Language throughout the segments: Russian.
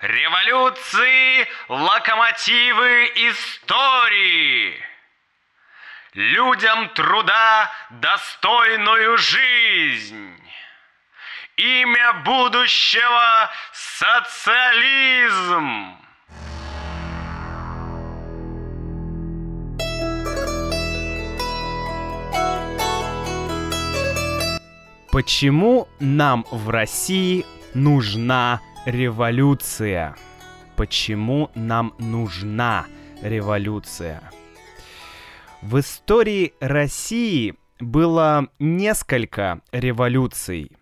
Революции – локомотивы истории. Людям труда достойную жизнь. Имя будущего – социализм. Почему нам в России нужна революция? Почему нам нужна революция? В истории России было несколько революций.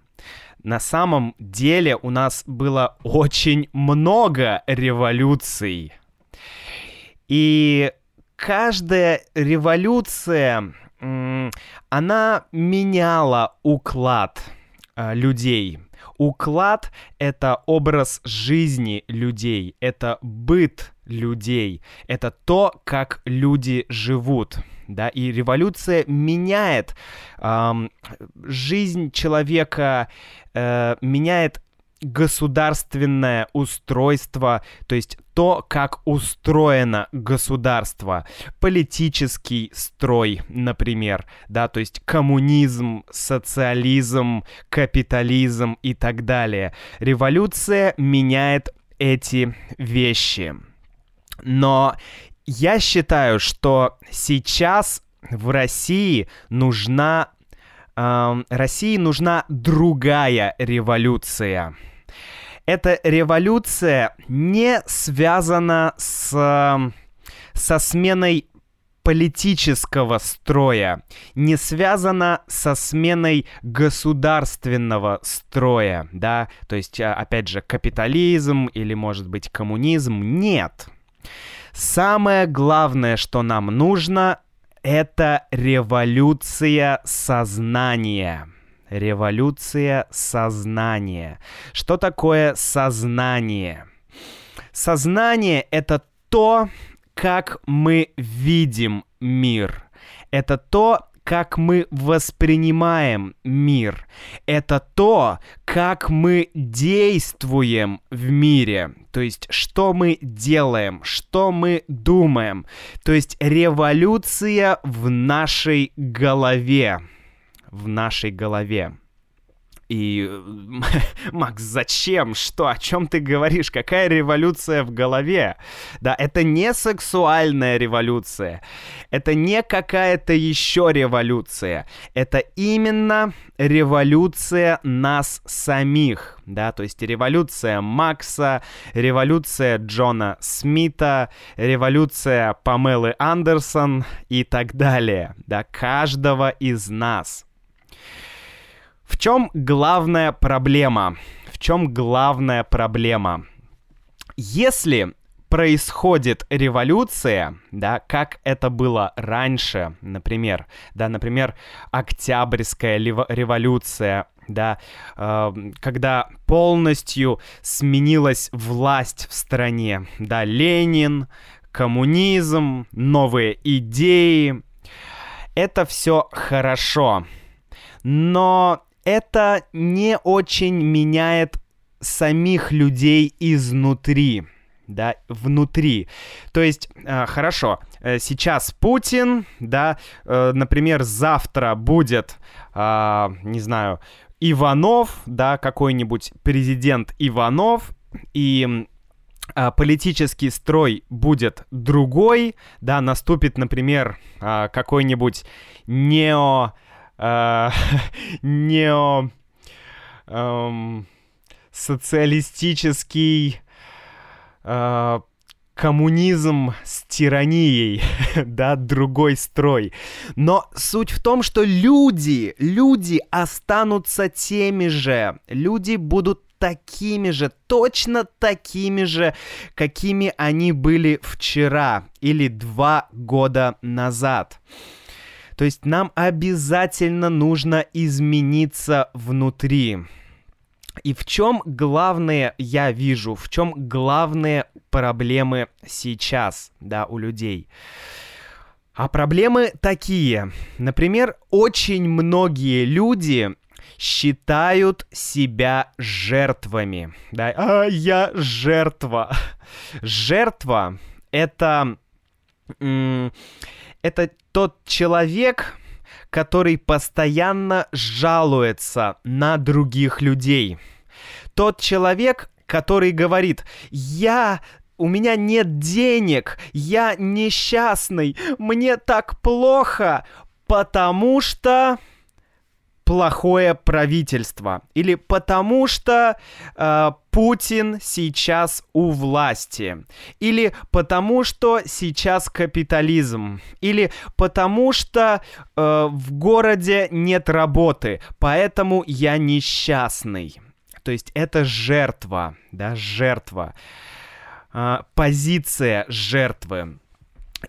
На самом деле у нас было очень много революций. И каждая революция она меняла уклад э, людей. Уклад — это образ жизни людей, это быт людей, это то, как люди живут. Да, и революция меняет эм, жизнь человека, э, меняет государственное устройство, то есть то, как устроено государство, политический строй, например, да, то есть коммунизм, социализм, капитализм и так далее. Революция меняет эти вещи. Но я считаю, что сейчас в России нужна России нужна другая революция. Эта революция не связана с, со сменой политического строя, не связана со сменой государственного строя, да, то есть, а, опять же, капитализм или, может быть, коммунизм, нет. Самое главное, что нам нужно, это революция сознания. Революция сознания. Что такое сознание? Сознание — это то, как мы видим мир. Это то, как мы воспринимаем мир. Это то, как мы действуем в мире. То есть, что мы делаем, что мы думаем. То есть, революция в нашей голове. В нашей голове. И, Макс, зачем? Что? О чем ты говоришь? Какая революция в голове? Да, это не сексуальная революция. Это не какая-то еще революция. Это именно революция нас самих. Да, то есть революция Макса, революция Джона Смита, революция Памелы Андерсон и так далее. Да, каждого из нас. В чем главная проблема? В чем главная проблема? Если происходит революция, да, как это было раньше, например, да, например, Октябрьская революция, да, э, когда полностью сменилась власть в стране, да, Ленин, коммунизм, новые идеи, это все хорошо, но это не очень меняет самих людей изнутри да, внутри. То есть, э, хорошо, э, сейчас Путин, да, э, например, завтра будет, э, не знаю, Иванов, да, какой-нибудь президент Иванов, и э, политический строй будет другой, да, наступит, например, э, какой-нибудь нео нео эм, социалистический э, коммунизм с тиранией, да, другой строй. Но суть в том, что люди, люди останутся теми же, люди будут такими же, точно такими же, какими они были вчера или два года назад. То есть нам обязательно нужно измениться внутри. И в чем главные, я вижу, в чем главные проблемы сейчас, да, у людей? А проблемы такие. Например, очень многие люди считают себя жертвами. Да? А я жертва. Жертва это, это тот человек, который постоянно жалуется на других людей. Тот человек, который говорит, я у меня нет денег, я несчастный, мне так плохо, потому что плохое правительство. Или потому что э, Путин сейчас у власти. Или потому что сейчас капитализм. Или потому что э, в городе нет работы, поэтому я несчастный. То есть это жертва, да, жертва, э, позиция жертвы.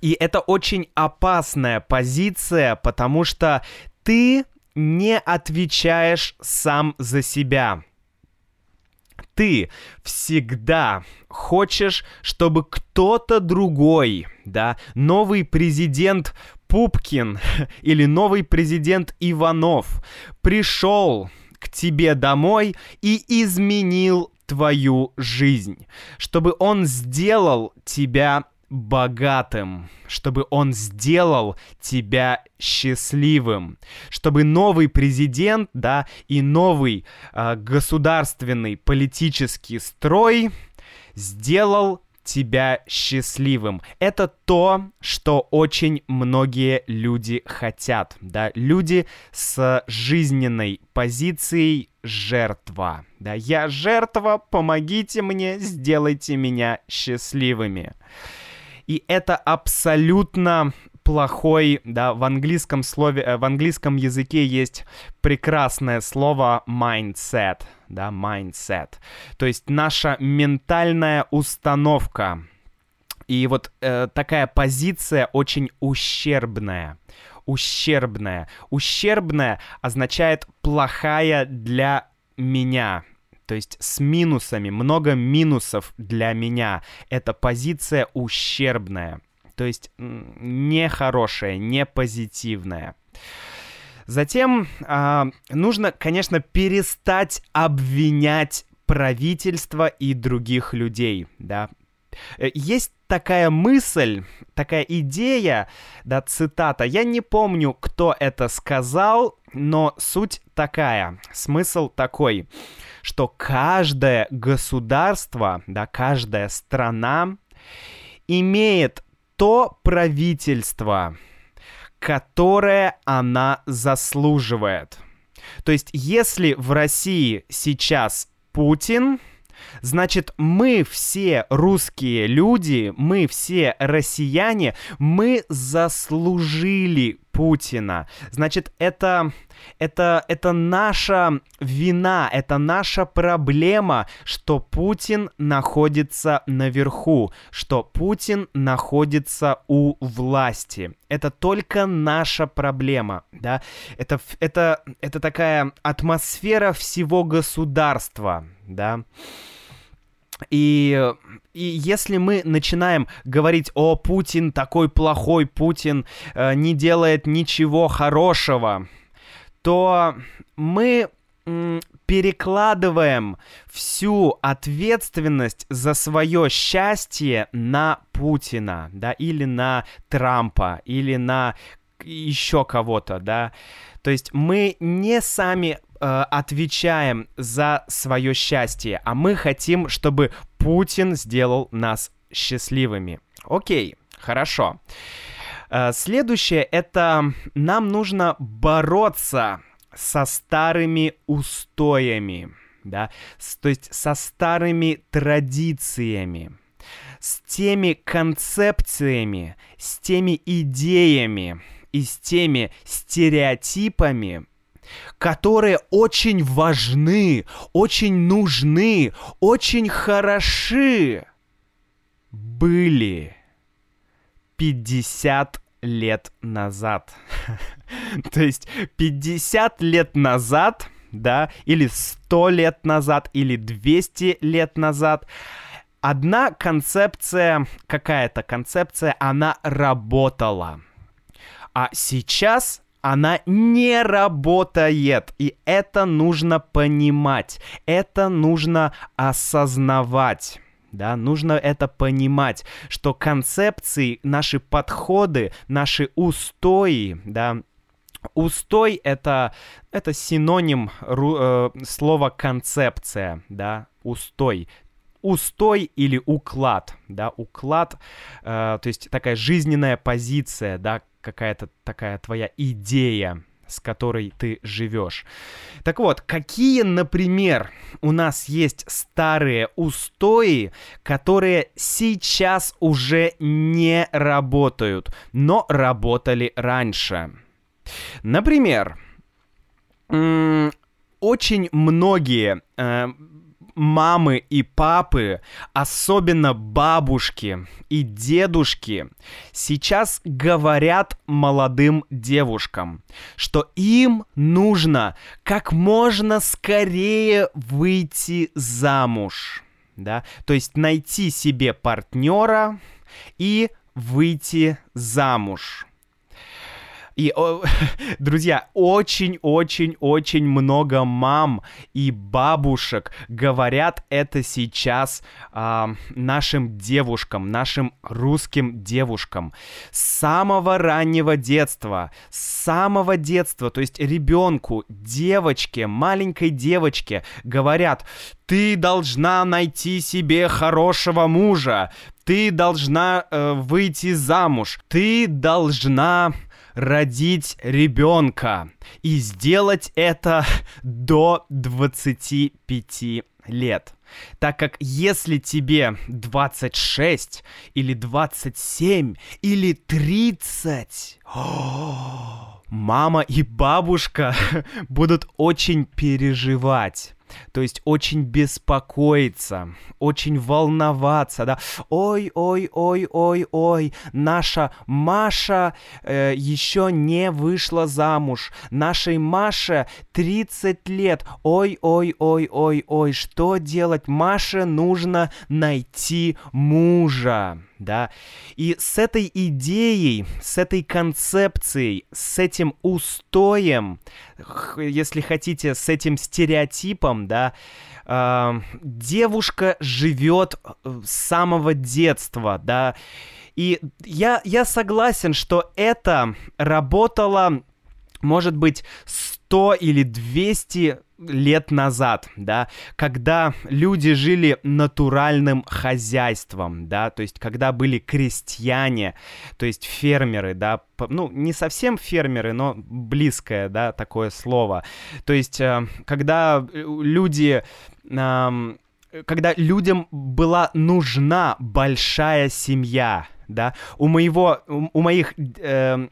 И это очень опасная позиция, потому что ты не отвечаешь сам за себя. Ты всегда хочешь, чтобы кто-то другой, да, новый президент Пупкин или новый президент Иванов пришел к тебе домой и изменил твою жизнь, чтобы он сделал тебя богатым, чтобы он сделал тебя счастливым, чтобы новый президент, да, и новый э, государственный политический строй сделал тебя счастливым. Это то, что очень многие люди хотят, да, люди с жизненной позицией жертва, да, я жертва, помогите мне, сделайте меня счастливыми. И это абсолютно плохой, да, в английском слове, э, в английском языке есть прекрасное слово mindset, да, mindset. То есть наша ментальная установка. И вот э, такая позиция очень ущербная. Ущербная. Ущербная означает плохая для меня, то есть с минусами, много минусов для меня. Это позиция ущербная, то есть нехорошая, не позитивная. Затем э, нужно, конечно, перестать обвинять правительство и других людей, да. Э, есть такая мысль, такая идея, да, цитата. Я не помню, кто это сказал, но суть такая, смысл такой что каждое государство, да, каждая страна имеет то правительство, которое она заслуживает. То есть, если в России сейчас Путин, Значит, мы все русские люди, мы все россияне, мы заслужили Путина. Значит, это, это, это наша вина, это наша проблема, что Путин находится наверху, что Путин находится у власти. Это только наша проблема, да? Это, это, это такая атмосфера всего государства, да? И, и если мы начинаем говорить, о, Путин такой плохой, Путин э, не делает ничего хорошего, то мы м, перекладываем всю ответственность за свое счастье на Путина, да, или на Трампа, или на еще кого-то, да. То есть мы не сами э, отвечаем за свое счастье, а мы хотим, чтобы Путин сделал нас счастливыми. Окей, хорошо. Э, следующее это нам нужно бороться со старыми устоями, да, с, то есть со старыми традициями, с теми концепциями, с теми идеями и с теми стереотипами, которые очень важны, очень нужны, очень хороши были 50 лет назад. То есть 50 лет назад, да, или 100 лет назад, или 200 лет назад, одна концепция, какая-то концепция, она работала. А сейчас она не работает. И это нужно понимать, это нужно осознавать. Да, нужно это понимать, что концепции, наши подходы, наши устои, да, Устой это, это синоним ру, э, слова концепция, да, устой устой или уклад, да, уклад, э, то есть такая жизненная позиция, да, какая-то такая твоя идея, с которой ты живешь. Так вот, какие, например, у нас есть старые устои, которые сейчас уже не работают, но работали раньше? Например, очень многие э, мамы и папы, особенно бабушки и дедушки, сейчас говорят молодым девушкам, что им нужно как можно скорее выйти замуж. Да? То есть найти себе партнера и выйти замуж. И, о, друзья, очень-очень-очень много мам и бабушек говорят это сейчас э, нашим девушкам, нашим русским девушкам. С самого раннего детства, с самого детства, то есть ребенку, девочке, маленькой девочке говорят, ты должна найти себе хорошего мужа, ты должна э, выйти замуж, ты должна родить ребенка и сделать это до 25 лет. Так как если тебе 26 или 27 или 30, о, мама и бабушка будут очень переживать то есть очень беспокоиться, очень волноваться, да, ой, ой, ой, ой, ой, наша Маша э, еще не вышла замуж, нашей Маше 30 лет, ой, ой, ой, ой, ой, что делать? Маше нужно найти мужа да. И с этой идеей, с этой концепцией, с этим устоем, если хотите, с этим стереотипом, да, э, девушка живет э, с самого детства, да. И я, я согласен, что это работало, может быть, 100 или 200 лет назад, да, когда люди жили натуральным хозяйством, да, то есть когда были крестьяне, то есть фермеры, да, ну, не совсем фермеры, но близкое, да, такое слово. То есть э, когда люди... когда людям была нужна большая семья, да, у моего, у, моих э,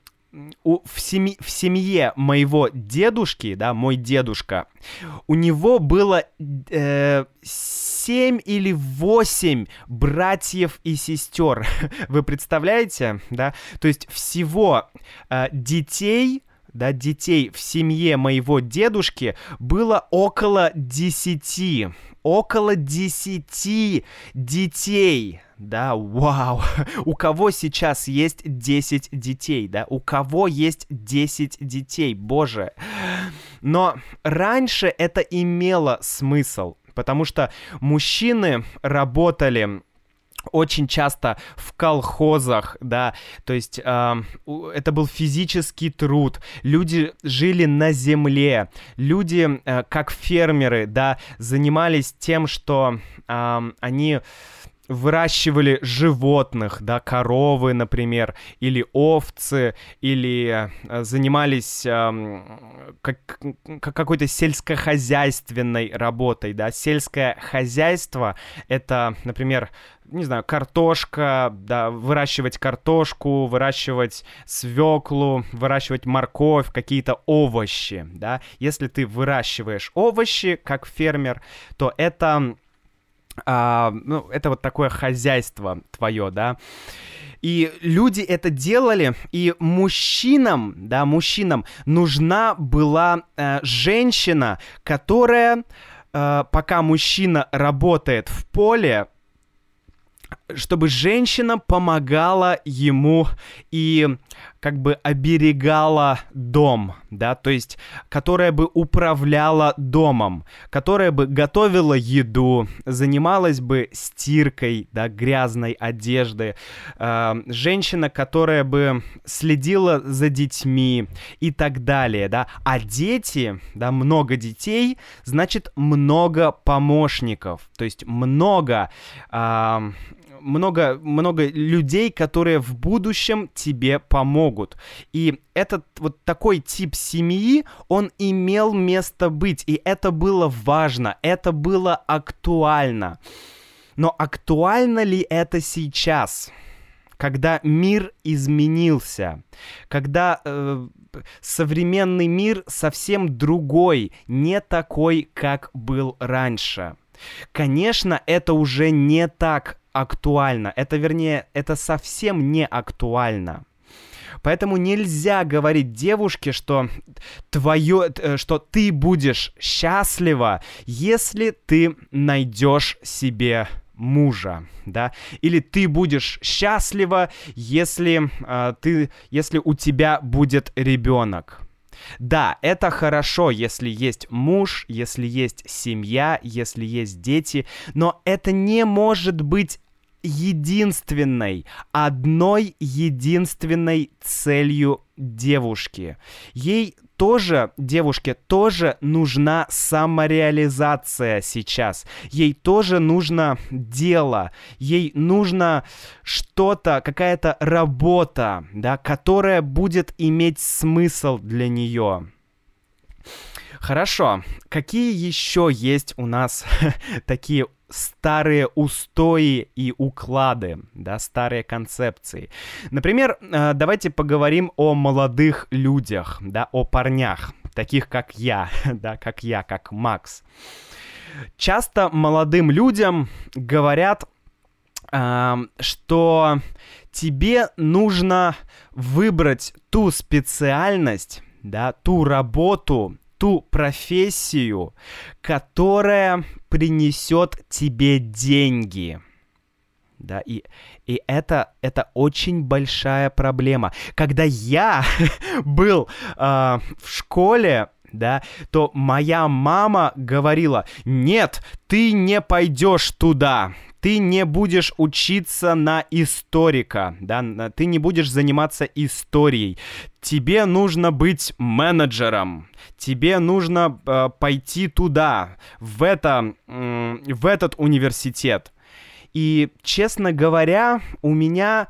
у, в, семи, в семье моего дедушки, да, мой дедушка, у него было э, 7 или 8 братьев и сестер. Вы представляете, да? То есть всего э, детей да, детей в семье моего дедушки было около 10. Около 10 детей. Да, вау. У кого сейчас есть 10 детей, да? У кого есть 10 детей, боже. Но раньше это имело смысл, потому что мужчины работали очень часто в колхозах, да, то есть э, это был физический труд, люди жили на земле, люди, э, как фермеры, да, занимались тем, что э, они выращивали животных, да, коровы, например, или овцы, или э, занимались э, как, какой-то сельскохозяйственной работой, да, сельское хозяйство — это, например, не знаю, картошка, да, выращивать картошку, выращивать свеклу, выращивать морковь, какие-то овощи, да. Если ты выращиваешь овощи, как фермер, то это а, ну, это вот такое хозяйство твое, да. И люди это делали, и мужчинам, да, мужчинам нужна была э, женщина, которая, э, пока мужчина работает в поле, чтобы женщина помогала ему и как бы оберегала дом, да, то есть которая бы управляла домом, которая бы готовила еду, занималась бы стиркой, да, грязной одежды, э, женщина, которая бы следила за детьми и так далее, да, а дети, да, много детей, значит много помощников, то есть много э, много, много людей, которые в будущем тебе помогут. И этот вот такой тип семьи, он имел место быть, и это было важно, это было актуально. Но актуально ли это сейчас? Когда мир изменился, когда э, современный мир совсем другой, не такой, как был раньше. Конечно, это уже не так актуально. Это, вернее, это совсем не актуально. Поэтому нельзя говорить девушке, что твое, э, что ты будешь счастлива, если ты найдешь себе мужа, да, или ты будешь счастлива, если э, ты, если у тебя будет ребенок. Да, это хорошо, если есть муж, если есть семья, если есть дети, но это не может быть единственной, одной единственной целью девушки. Ей тоже, девушке тоже нужна самореализация сейчас. Ей тоже нужно дело. Ей нужно что-то, какая-то работа, да, которая будет иметь смысл для нее. Хорошо. Какие еще есть у нас такие старые устои и уклады, да, старые концепции. Например, э, давайте поговорим о молодых людях, да, о парнях, таких как я, да, как я, как Макс. Часто молодым людям говорят, что тебе нужно выбрать ту специальность, да, ту работу, ту профессию, которая принесет тебе деньги. Да, и, и это, это очень большая проблема. Когда я был э, в школе, да, то моя мама говорила, нет, ты не пойдешь туда, ты не будешь учиться на историка, да, ты не будешь заниматься историей. Тебе нужно быть менеджером, тебе нужно э, пойти туда, в, это, э, в этот университет. И, честно говоря, у меня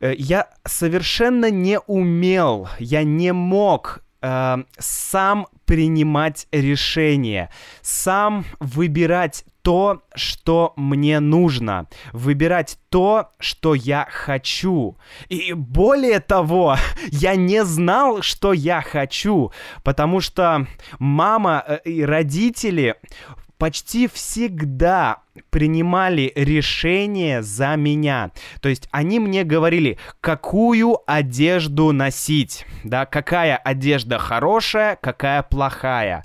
э, я совершенно не умел, я не мог э, сам принимать решения, сам выбирать то, что мне нужно, выбирать то, что я хочу. И более того, я не знал, что я хочу, потому что мама э, и родители почти всегда принимали решения за меня. То есть они мне говорили, какую одежду носить, да, какая одежда хорошая, какая плохая.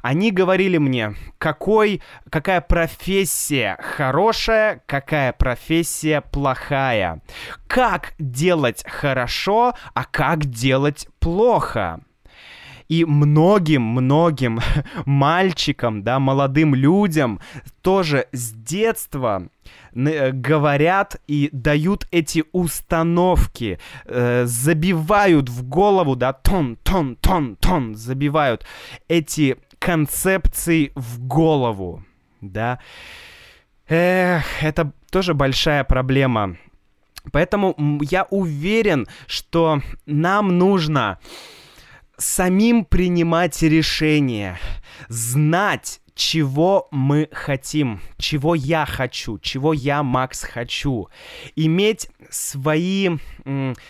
Они говорили мне, какой, какая профессия хорошая, какая профессия плохая. Как делать хорошо, а как делать плохо. И многим-многим мальчикам, да, молодым людям тоже с детства э, говорят и дают эти установки, э, забивают в голову, да, тон, тон, тон, тон, забивают эти концепции в голову, да. Эх, это тоже большая проблема. Поэтому я уверен, что нам нужно самим принимать решения, знать, чего мы хотим, чего я хочу, чего я, Макс, хочу, иметь свои,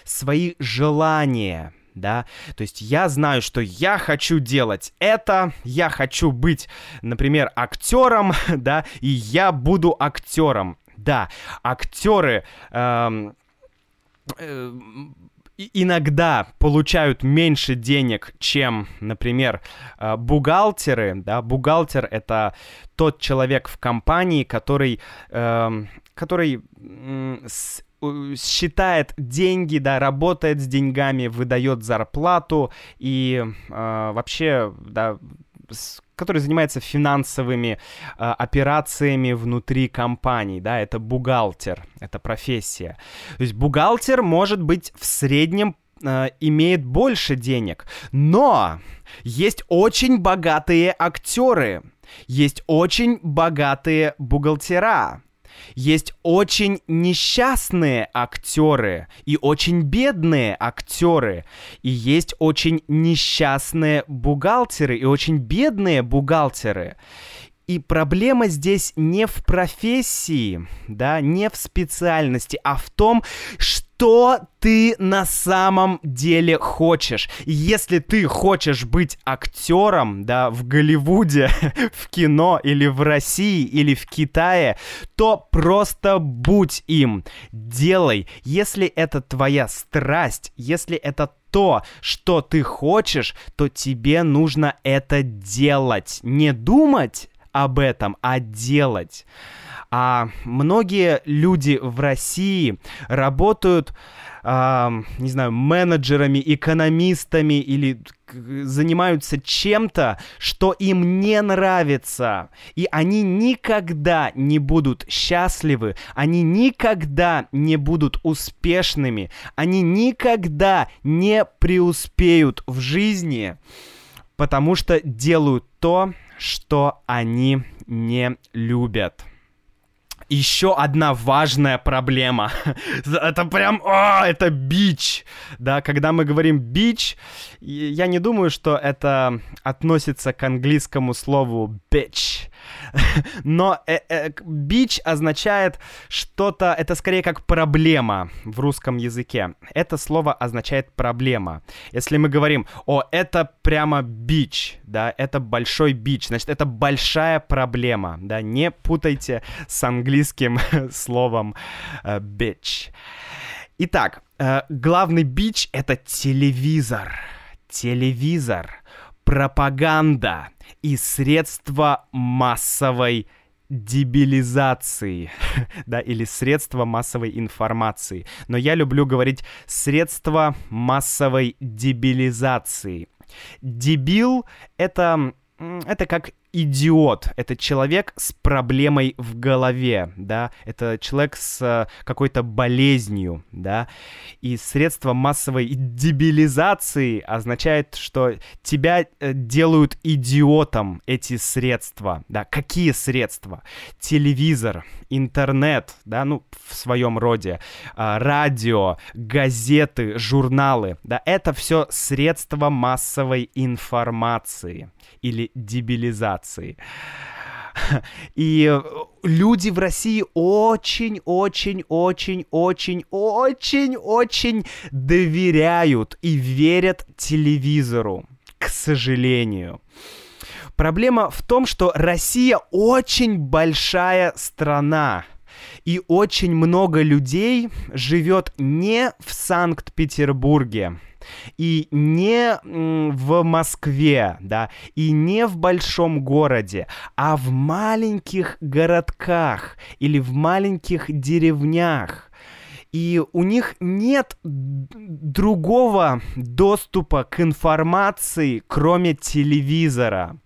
свои желания, да, то есть я знаю, что я хочу делать это, я хочу быть, например, актером, да, и я буду актером, да, актеры эм, э, иногда получают меньше денег, чем, например, э, бухгалтеры. Да? Бухгалтер — это тот человек в компании, который, э, который с, считает деньги, да, работает с деньгами, выдает зарплату и э, вообще, да, который занимается финансовыми э, операциями внутри компаний, да, это бухгалтер, это профессия. То есть бухгалтер может быть в среднем э, имеет больше денег, но есть очень богатые актеры, есть очень богатые бухгалтера. Есть очень несчастные актеры и очень бедные актеры. И есть очень несчастные бухгалтеры и очень бедные бухгалтеры. И проблема здесь не в профессии, да, не в специальности, а в том, что ты на самом деле хочешь. Если ты хочешь быть актером, да, в Голливуде, в кино или в России или в Китае, то просто будь им. Делай. Если это твоя страсть, если это то, что ты хочешь, то тебе нужно это делать. Не думать, об этом, а делать. А многие люди в России работают, а, не знаю, менеджерами, экономистами или занимаются чем-то, что им не нравится. И они никогда не будут счастливы, они никогда не будут успешными, они никогда не преуспеют в жизни, потому что делают то, что они не любят. Еще одна важная проблема. это прям, о, это бич. Да, когда мы говорим бич, я не думаю, что это относится к английскому слову bitch. Но э, э, бич означает что-то, это скорее как проблема в русском языке. Это слово означает проблема. Если мы говорим, о, это прямо бич, да, это большой бич, значит, это большая проблема, да, не путайте с английским словом э, bitch. Итак, э, главный бич — это телевизор. Телевизор пропаганда и средства массовой дебилизации, да, или средства массовой информации. Но я люблю говорить средства массовой дебилизации. Дебил — это это как идиот, это человек с проблемой в голове, да, это человек с э, какой-то болезнью, да, и средство массовой дебилизации означает, что тебя э, делают идиотом эти средства, да, какие средства? Телевизор, интернет, да, ну, в своем роде, а, радио, газеты, журналы, да, это все средства массовой информации или дебилизации. И люди в России очень-очень-очень-очень-очень-очень доверяют и верят телевизору, к сожалению. Проблема в том, что Россия очень большая страна. И очень много людей живет не в Санкт-Петербурге, и не в Москве, да, и не в большом городе, а в маленьких городках или в маленьких деревнях. И у них нет другого доступа к информации, кроме телевизора.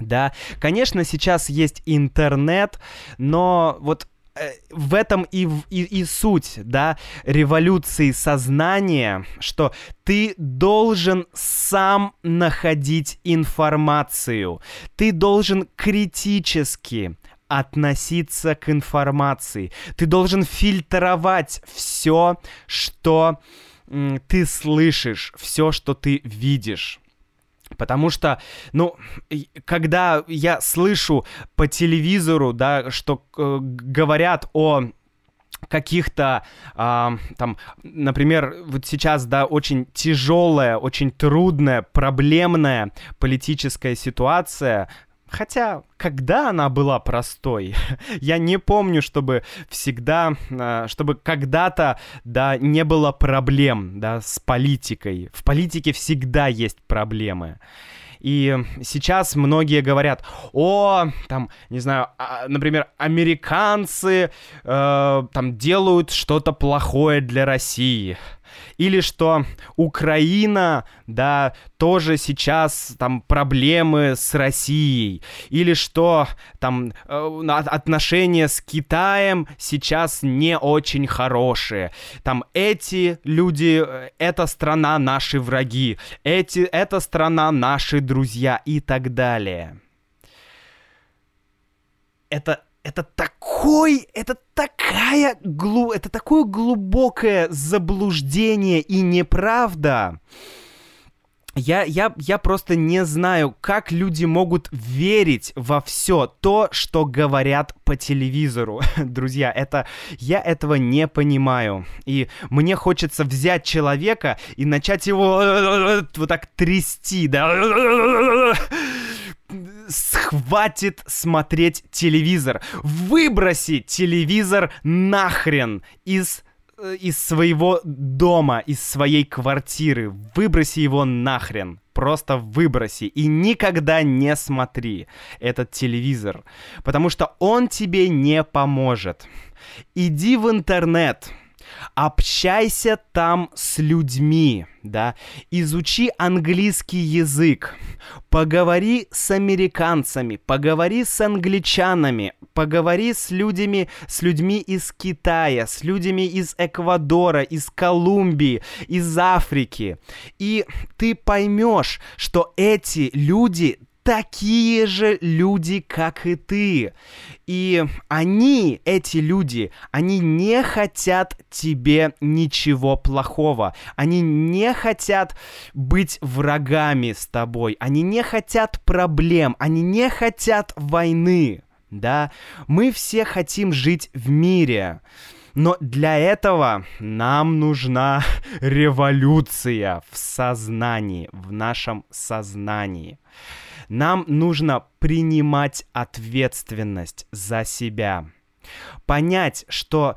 Да, конечно, сейчас есть интернет, но вот в этом и, и, и суть, да, революции сознания, что ты должен сам находить информацию, ты должен критически относиться к информации, ты должен фильтровать все, что ты слышишь, все, что ты видишь. Потому что, ну, когда я слышу по телевизору, да, что э, говорят о каких-то, э, там, например, вот сейчас, да, очень тяжелая, очень трудная, проблемная политическая ситуация Хотя, когда она была простой? Я не помню, чтобы всегда, а, чтобы когда-то, да, не было проблем, да, с политикой. В политике всегда есть проблемы. И сейчас многие говорят, о, там, не знаю, а, например, американцы э, там делают что-то плохое для России. Или что Украина, да, тоже сейчас там проблемы с Россией. Или что там э, отношения с Китаем сейчас не очень хорошие. Там эти люди, э, эта страна наши враги. Эти, эта страна наши друзья и так далее. Это это такой, это такая глу, это такое глубокое заблуждение и неправда. Я, я, я просто не знаю, как люди могут верить во все то, что говорят по телевизору. Друзья, это я этого не понимаю. И мне хочется взять человека и начать его вот так трясти, да схватит смотреть телевизор. Выброси телевизор нахрен из э, из своего дома, из своей квартиры. Выброси его нахрен. Просто выброси. И никогда не смотри этот телевизор. Потому что он тебе не поможет. Иди в интернет общайся там с людьми, да, изучи английский язык, поговори с американцами, поговори с англичанами, поговори с людьми, с людьми из Китая, с людьми из Эквадора, из Колумбии, из Африки, и ты поймешь, что эти люди такие же люди, как и ты. И они, эти люди, они не хотят тебе ничего плохого. Они не хотят быть врагами с тобой. Они не хотят проблем. Они не хотят войны. Да, мы все хотим жить в мире. Но для этого нам нужна революция в сознании, в нашем сознании. Нам нужно принимать ответственность за себя. Понять, что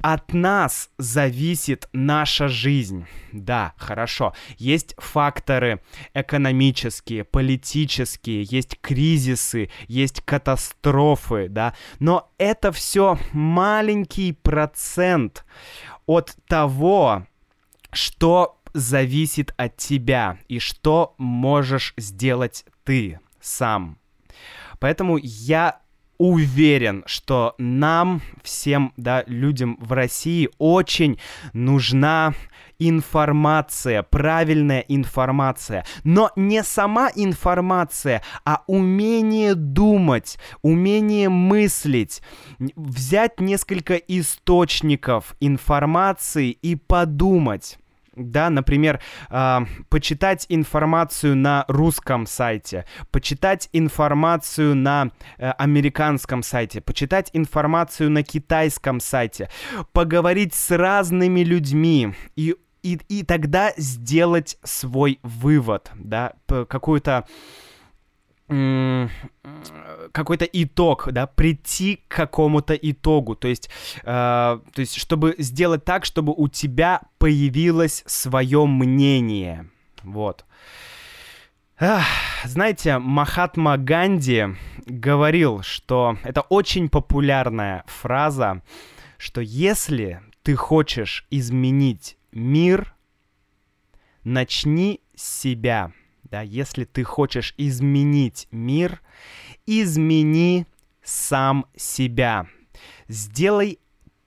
от нас зависит наша жизнь. Да, хорошо. Есть факторы экономические, политические, есть кризисы, есть катастрофы, да. Но это все маленький процент от того, что зависит от тебя и что можешь сделать ты сам. Поэтому я уверен, что нам, всем, да, людям в России очень нужна информация, правильная информация. Но не сама информация, а умение думать, умение мыслить, взять несколько источников информации и подумать да, например, э, почитать информацию на русском сайте, почитать информацию на э, американском сайте, почитать информацию на китайском сайте, поговорить с разными людьми и и, и тогда сделать свой вывод, да, какую-то какой-то итог, да, прийти к какому-то итогу, то есть, э, то есть, чтобы сделать так, чтобы у тебя появилось свое мнение, вот. Ах, знаете, Махатма Ганди говорил, что это очень популярная фраза, что если ты хочешь изменить мир, начни с себя да, если ты хочешь изменить мир, измени сам себя. Сделай,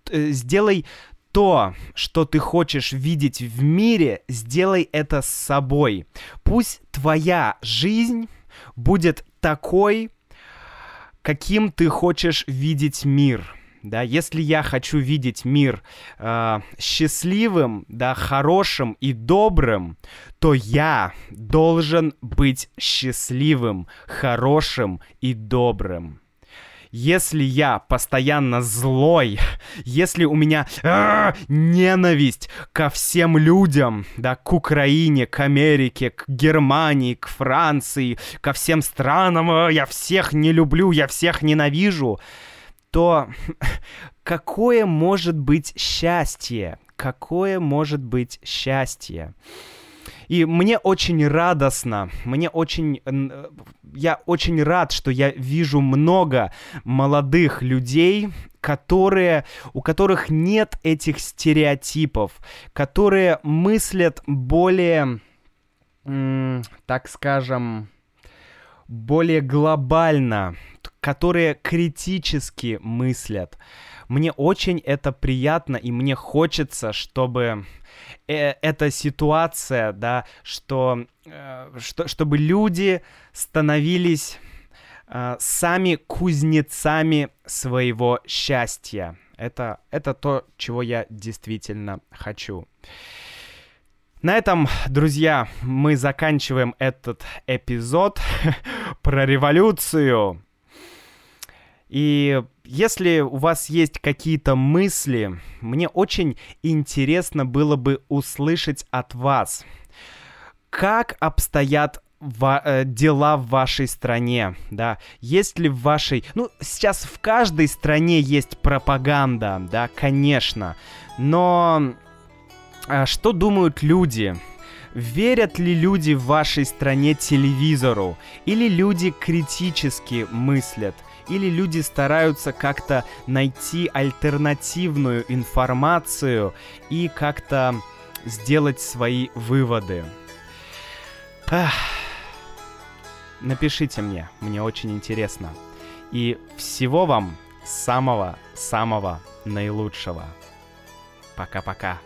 э, сделай то, что ты хочешь видеть в мире, сделай это с собой. Пусть твоя жизнь будет такой, каким ты хочешь видеть мир да, если я хочу видеть мир э, счастливым, да, хорошим и добрым, то я должен быть счастливым, хорошим и добрым. если я постоянно злой, если у меня а, ненависть ко всем людям, да, к Украине, к Америке, к Германии, к Франции, ко всем странам, я всех не люблю, я всех ненавижу, то какое может быть счастье? Какое может быть счастье? И мне очень радостно, мне очень... Я очень рад, что я вижу много молодых людей, которые, у которых нет этих стереотипов, которые мыслят более, так скажем, более глобально, которые критически мыслят. Мне очень это приятно, и мне хочется, чтобы э, эта ситуация, да, что, э, что, чтобы люди становились э, сами кузнецами своего счастья. Это, это то, чего я действительно хочу. На этом, друзья, мы заканчиваем этот эпизод про революцию. И если у вас есть какие-то мысли, мне очень интересно было бы услышать от вас, как обстоят ва- э, дела в вашей стране, да, есть ли в вашей, ну, сейчас в каждой стране есть пропаганда, да, конечно, но что думают люди? Верят ли люди в вашей стране телевизору? Или люди критически мыслят? или люди стараются как-то найти альтернативную информацию и как-то сделать свои выводы. Ах. Напишите мне, мне очень интересно. И всего вам самого-самого наилучшего. Пока-пока.